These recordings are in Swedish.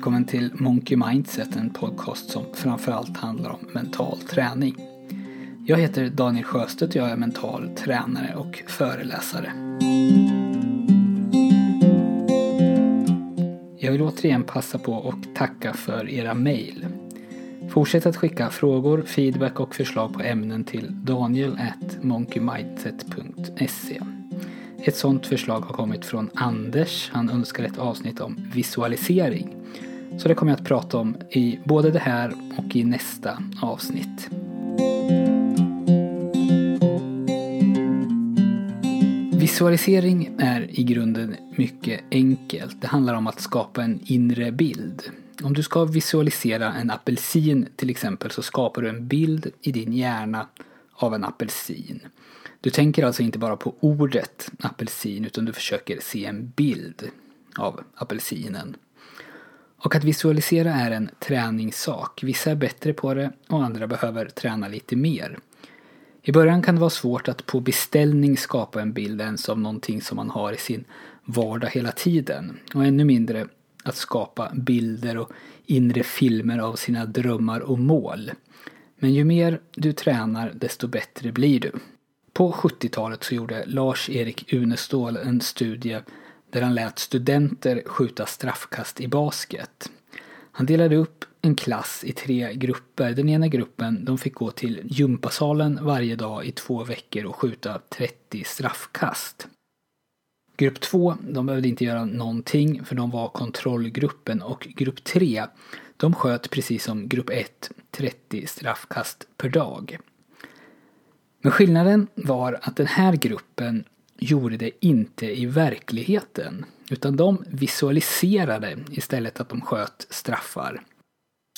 välkommen till Monkey Mindset, en podcast som framförallt handlar om mental träning. Jag heter Daniel Sjöstedt och jag är mental tränare och föreläsare. Jag vill återigen passa på och tacka för era mejl. Fortsätt att skicka frågor, feedback och förslag på ämnen till daniel.monkeymindset.se ett sådant förslag har kommit från Anders. Han önskar ett avsnitt om visualisering. Så det kommer jag att prata om i både det här och i nästa avsnitt. Visualisering är i grunden mycket enkelt. Det handlar om att skapa en inre bild. Om du ska visualisera en apelsin till exempel så skapar du en bild i din hjärna av en apelsin. Du tänker alltså inte bara på ordet apelsin utan du försöker se en bild av apelsinen. Och att visualisera är en träningssak. Vissa är bättre på det och andra behöver träna lite mer. I början kan det vara svårt att på beställning skapa en bild ens av någonting som man har i sin vardag hela tiden. Och ännu mindre att skapa bilder och inre filmer av sina drömmar och mål. Men ju mer du tränar desto bättre blir du. På 70-talet så gjorde Lars-Erik Unestål en studie där han lät studenter skjuta straffkast i basket. Han delade upp en klass i tre grupper. Den ena gruppen de fick gå till gympasalen varje dag i två veckor och skjuta 30 straffkast. Grupp 2, de behövde inte göra någonting för de var kontrollgruppen och grupp 3, de sköt precis som grupp 1 30 straffkast per dag. Men skillnaden var att den här gruppen gjorde det inte i verkligheten. Utan de visualiserade istället att de sköt straffar.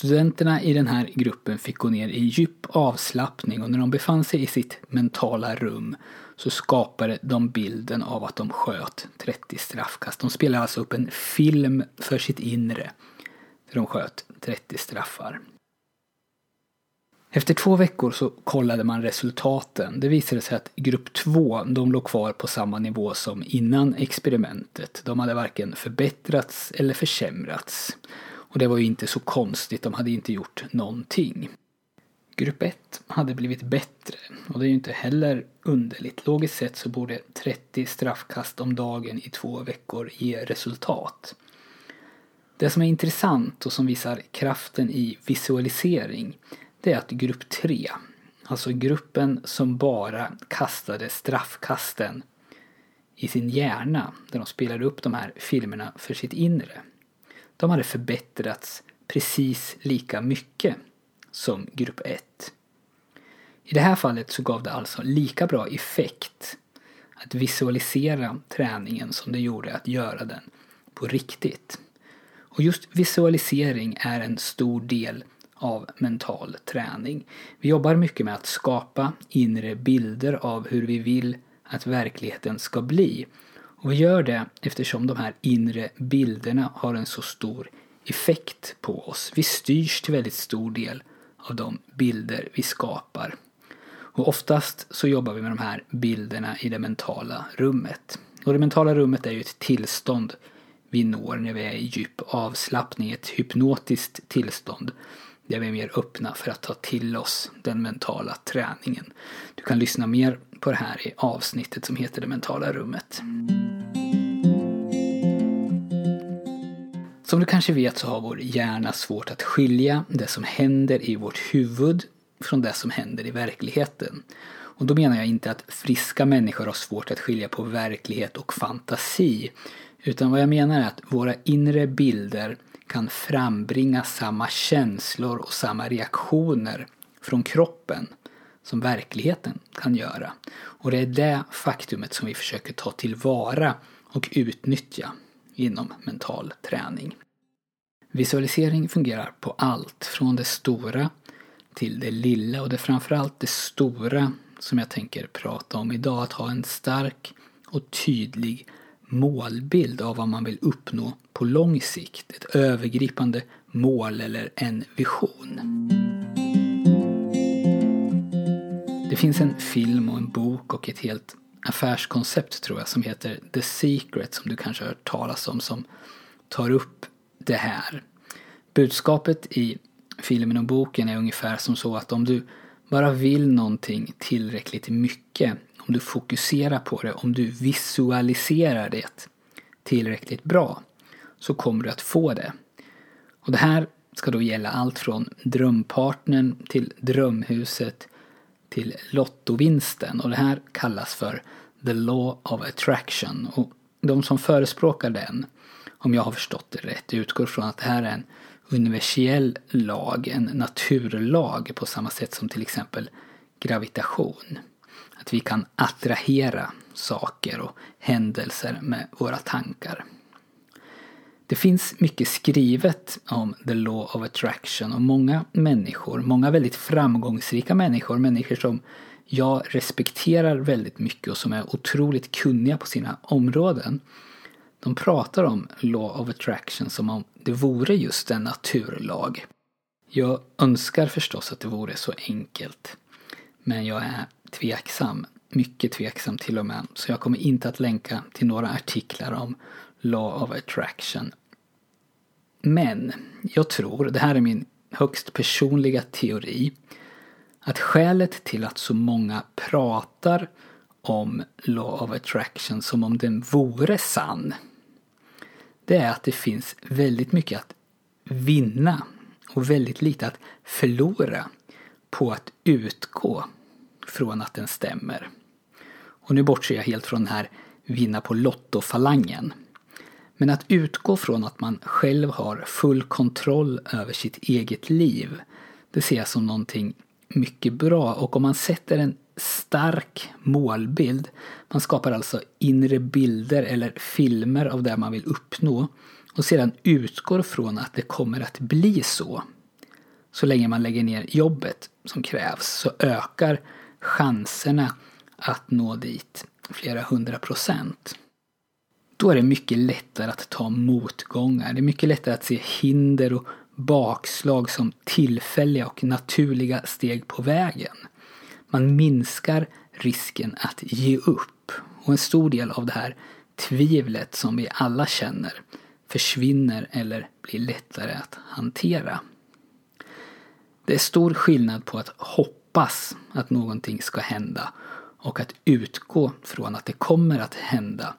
Studenterna i den här gruppen fick gå ner i djup avslappning och när de befann sig i sitt mentala rum så skapade de bilden av att de sköt 30 straffkast. De spelade alltså upp en film för sitt inre där de sköt 30 straffar. Efter två veckor så kollade man resultaten. Det visade sig att grupp 2, de låg kvar på samma nivå som innan experimentet. De hade varken förbättrats eller försämrats. Och det var ju inte så konstigt, de hade inte gjort någonting. Grupp 1 hade blivit bättre och det är ju inte heller underligt. Logiskt sett så borde 30 straffkast om dagen i två veckor ge resultat. Det som är intressant och som visar kraften i visualisering det är att grupp 3, alltså gruppen som bara kastade straffkasten i sin hjärna, där de spelade upp de här filmerna för sitt inre. De hade förbättrats precis lika mycket som grupp 1. I det här fallet så gav det alltså lika bra effekt att visualisera träningen som det gjorde att göra den på riktigt. Och just visualisering är en stor del av mental träning. Vi jobbar mycket med att skapa inre bilder av hur vi vill att verkligheten ska bli. Och vi gör det eftersom de här inre bilderna har en så stor effekt på oss. Vi styrs till väldigt stor del av de bilder vi skapar. Och oftast så jobbar vi med de här bilderna i det mentala rummet. Och det mentala rummet är ju ett tillstånd vi når när vi är i djup avslappning, ett hypnotiskt tillstånd där vi är mer öppna för att ta till oss den mentala träningen. Du kan lyssna mer på det här i avsnittet som heter Det mentala rummet. Som du kanske vet så har vår hjärna svårt att skilja det som händer i vårt huvud från det som händer i verkligheten. Och då menar jag inte att friska människor har svårt att skilja på verklighet och fantasi. Utan vad jag menar är att våra inre bilder kan frambringa samma känslor och samma reaktioner från kroppen som verkligheten kan göra. Och det är det faktumet som vi försöker ta tillvara och utnyttja inom mental träning. Visualisering fungerar på allt, från det stora till det lilla och det är framförallt det stora som jag tänker prata om idag. Att ha en stark och tydlig målbild av vad man vill uppnå på lång sikt. Ett övergripande mål eller en vision. Det finns en film och en bok och ett helt affärskoncept tror jag som heter The Secret som du kanske har hört talas om som tar upp det här. Budskapet i filmen och boken är ungefär som så att om du bara vill någonting tillräckligt mycket, om du fokuserar på det, om du visualiserar det tillräckligt bra, så kommer du att få det. Och det här ska då gälla allt från drömpartnern till drömhuset till lottovinsten och det här kallas för the law of attraction. Och de som förespråkar den, om jag har förstått det rätt, utgår från att det här är en universell lag, en naturlag på samma sätt som till exempel gravitation. Att vi kan attrahera saker och händelser med våra tankar. Det finns mycket skrivet om the law of attraction och många människor, många väldigt framgångsrika människor, människor som jag respekterar väldigt mycket och som är otroligt kunniga på sina områden. De pratar om law of attraction som om det vore just en naturlag. Jag önskar förstås att det vore så enkelt. Men jag är tveksam, mycket tveksam till och med. Så jag kommer inte att länka till några artiklar om law of attraction. Men jag tror, det här är min högst personliga teori, att skälet till att så många pratar om law of attraction som om den vore sann, det är att det finns väldigt mycket att vinna och väldigt lite att förlora på att utgå från att den stämmer. Och nu bortser jag helt från den här vinna på lotto-falangen. Men att utgå från att man själv har full kontroll över sitt eget liv, det ser jag som någonting mycket bra. Och om man sätter en stark målbild, man skapar alltså inre bilder eller filmer av det man vill uppnå och sedan utgår från att det kommer att bli så. Så länge man lägger ner jobbet som krävs så ökar chanserna att nå dit flera hundra procent. Då är det mycket lättare att ta motgångar. Det är mycket lättare att se hinder och bakslag som tillfälliga och naturliga steg på vägen. Man minskar risken att ge upp. Och en stor del av det här tvivlet som vi alla känner försvinner eller blir lättare att hantera. Det är stor skillnad på att hoppas att någonting ska hända och att utgå från att det kommer att hända.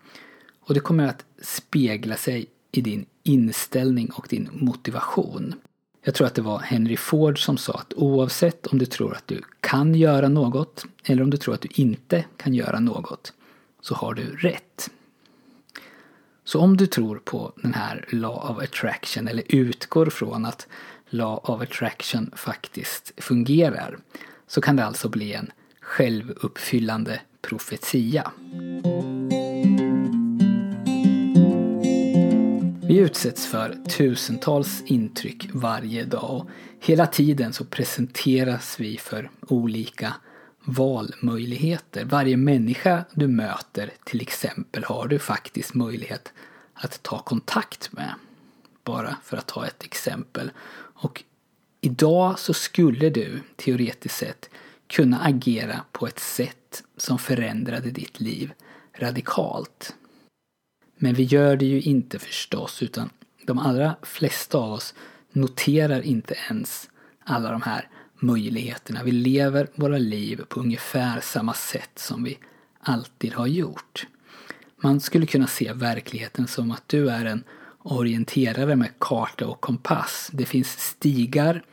Och det kommer att spegla sig i din inställning och din motivation. Jag tror att det var Henry Ford som sa att oavsett om du tror att du kan göra något eller om du tror att du inte kan göra något så har du rätt. Så om du tror på den här Law of Attraction eller utgår från att Law of Attraction faktiskt fungerar så kan det alltså bli en självuppfyllande profetia. Vi utsätts för tusentals intryck varje dag och hela tiden så presenteras vi för olika valmöjligheter. Varje människa du möter till exempel har du faktiskt möjlighet att ta kontakt med. Bara för att ta ett exempel. Och idag så skulle du teoretiskt sett kunna agera på ett sätt som förändrade ditt liv radikalt. Men vi gör det ju inte förstås utan de allra flesta av oss noterar inte ens alla de här möjligheterna. Vi lever våra liv på ungefär samma sätt som vi alltid har gjort. Man skulle kunna se verkligheten som att du är en orienterare med karta och kompass. Det finns stigar,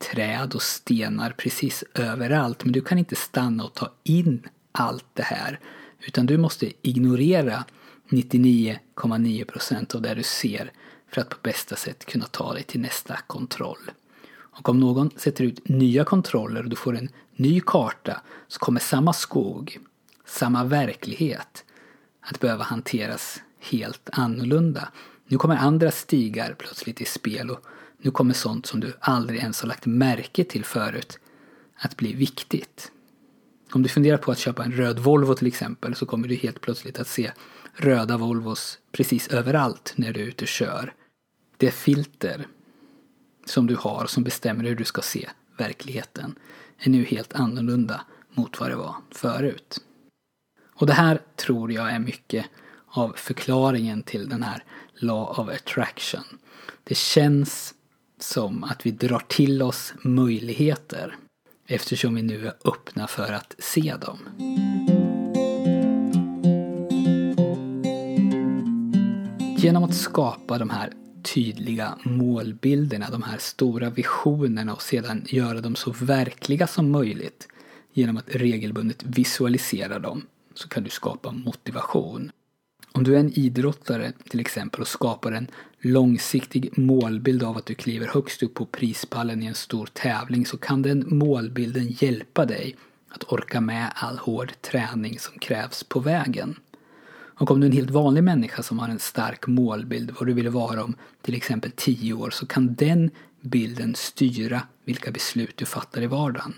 träd och stenar precis överallt men du kan inte stanna och ta in allt det här utan du måste ignorera 99,9% av det du ser för att på bästa sätt kunna ta dig till nästa kontroll. Och om någon sätter ut nya kontroller och du får en ny karta så kommer samma skog, samma verklighet att behöva hanteras helt annorlunda. Nu kommer andra stigar plötsligt i spel och nu kommer sånt som du aldrig ens har lagt märke till förut att bli viktigt. Om du funderar på att köpa en röd Volvo till exempel så kommer du helt plötsligt att se röda Volvos precis överallt när du är ute och kör. Det filter som du har som bestämmer hur du ska se verkligheten är nu helt annorlunda mot vad det var förut. Och det här tror jag är mycket av förklaringen till den här Law of Attraction. Det känns som att vi drar till oss möjligheter eftersom vi nu är öppna för att se dem. Genom att skapa de här tydliga målbilderna, de här stora visionerna och sedan göra dem så verkliga som möjligt genom att regelbundet visualisera dem så kan du skapa motivation. Om du är en idrottare till exempel och skapar en långsiktig målbild av att du kliver högst upp på prispallen i en stor tävling så kan den målbilden hjälpa dig att orka med all hård träning som krävs på vägen. Och om du är en helt vanlig människa som har en stark målbild vad du vill vara om till exempel 10 år så kan den bilden styra vilka beslut du fattar i vardagen.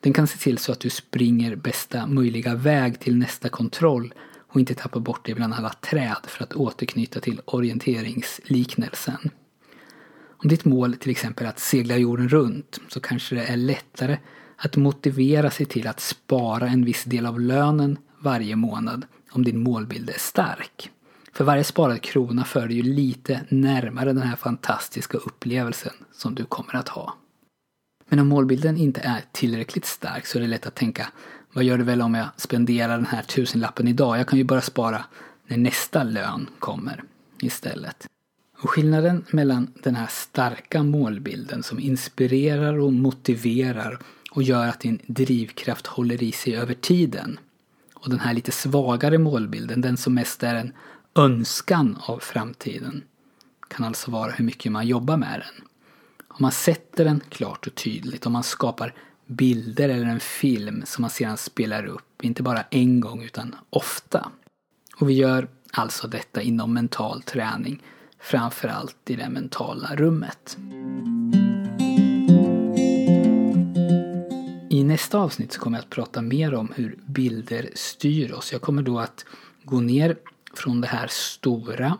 Den kan se till så att du springer bästa möjliga väg till nästa kontroll och inte tappa bort det bland alla träd för att återknyta till orienteringsliknelsen. Om ditt mål till exempel är att segla jorden runt så kanske det är lättare att motivera sig till att spara en viss del av lönen varje månad om din målbild är stark. För varje sparad krona för dig ju lite närmare den här fantastiska upplevelsen som du kommer att ha. Men om målbilden inte är tillräckligt stark så är det lätt att tänka vad gör det väl om jag spenderar den här tusenlappen idag? Jag kan ju bara spara när nästa lön kommer istället. Och skillnaden mellan den här starka målbilden som inspirerar och motiverar och gör att din drivkraft håller i sig över tiden och den här lite svagare målbilden, den som mest är en önskan av framtiden, kan alltså vara hur mycket man jobbar med den. Om man sätter den klart och tydligt, om man skapar bilder eller en film som man sedan spelar upp, inte bara en gång utan ofta. Och vi gör alltså detta inom mental träning, framförallt i det mentala rummet. I nästa avsnitt så kommer jag att prata mer om hur bilder styr oss. Jag kommer då att gå ner från det här stora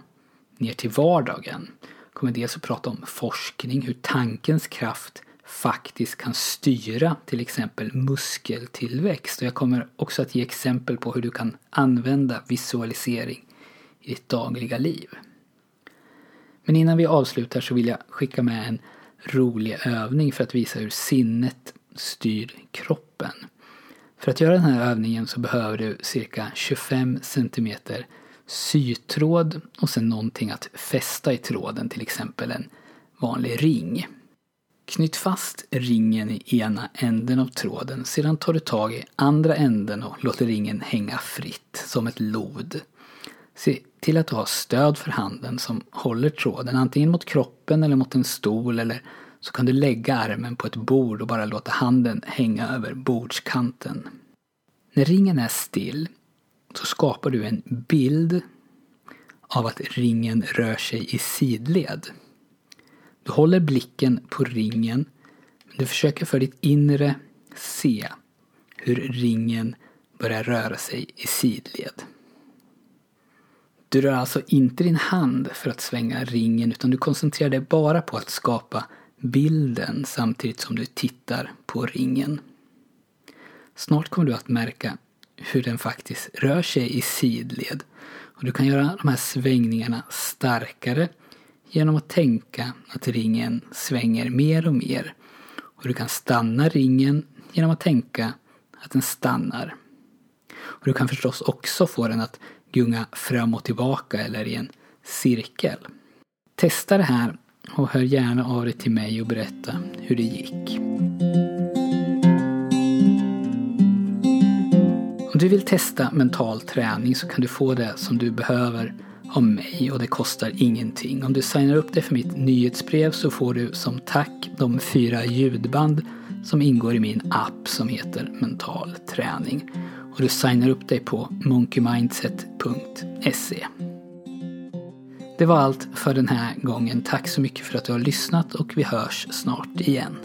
ner till vardagen. Jag kommer dels att prata om forskning, hur tankens kraft faktiskt kan styra till exempel muskeltillväxt. Och jag kommer också att ge exempel på hur du kan använda visualisering i ditt dagliga liv. Men innan vi avslutar så vill jag skicka med en rolig övning för att visa hur sinnet styr kroppen. För att göra den här övningen så behöver du cirka 25 cm sytråd och sen någonting att fästa i tråden, till exempel en vanlig ring. Knyt fast ringen i ena änden av tråden, sedan tar du tag i andra änden och låter ringen hänga fritt, som ett lod. Se till att du har stöd för handen som håller tråden, antingen mot kroppen eller mot en stol eller så kan du lägga armen på ett bord och bara låta handen hänga över bordskanten. När ringen är still så skapar du en bild av att ringen rör sig i sidled. Du håller blicken på ringen men du försöker för ditt inre se hur ringen börjar röra sig i sidled. Du rör alltså inte din hand för att svänga ringen utan du koncentrerar dig bara på att skapa bilden samtidigt som du tittar på ringen. Snart kommer du att märka hur den faktiskt rör sig i sidled och du kan göra de här svängningarna starkare genom att tänka att ringen svänger mer och mer. Och du kan stanna ringen genom att tänka att den stannar. Och du kan förstås också få den att gunga fram och tillbaka eller i en cirkel. Testa det här och hör gärna av dig till mig och berätta hur det gick. Om du vill testa mental träning så kan du få det som du behöver av mig och det kostar ingenting. Om du signar upp dig för mitt nyhetsbrev så får du som tack de fyra ljudband som ingår i min app som heter Mental träning. Och du signar upp dig på monkeymindset.se. Det var allt för den här gången. Tack så mycket för att du har lyssnat och vi hörs snart igen.